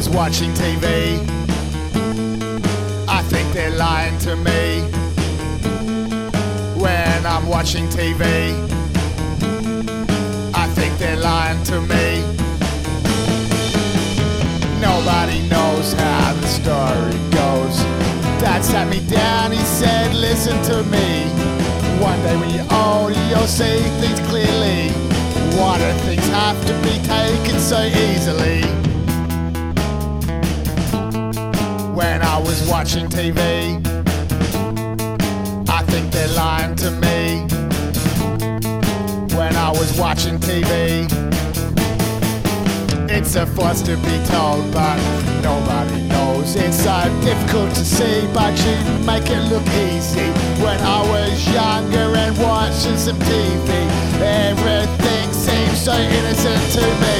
was watching TV, I think they're lying to me. When I'm watching TV, I think they're lying to me. Nobody knows how the story goes. Dad sat me down, he said, Listen to me. One day when you're older, you'll see things clearly. Why do things have to be taken so easily? Was watching TV, I think they're lying to me. When I was watching TV, it's a force to be told, but nobody knows. It's so difficult to see, but you make it look easy. When I was younger and watching some TV, everything seemed so innocent to me.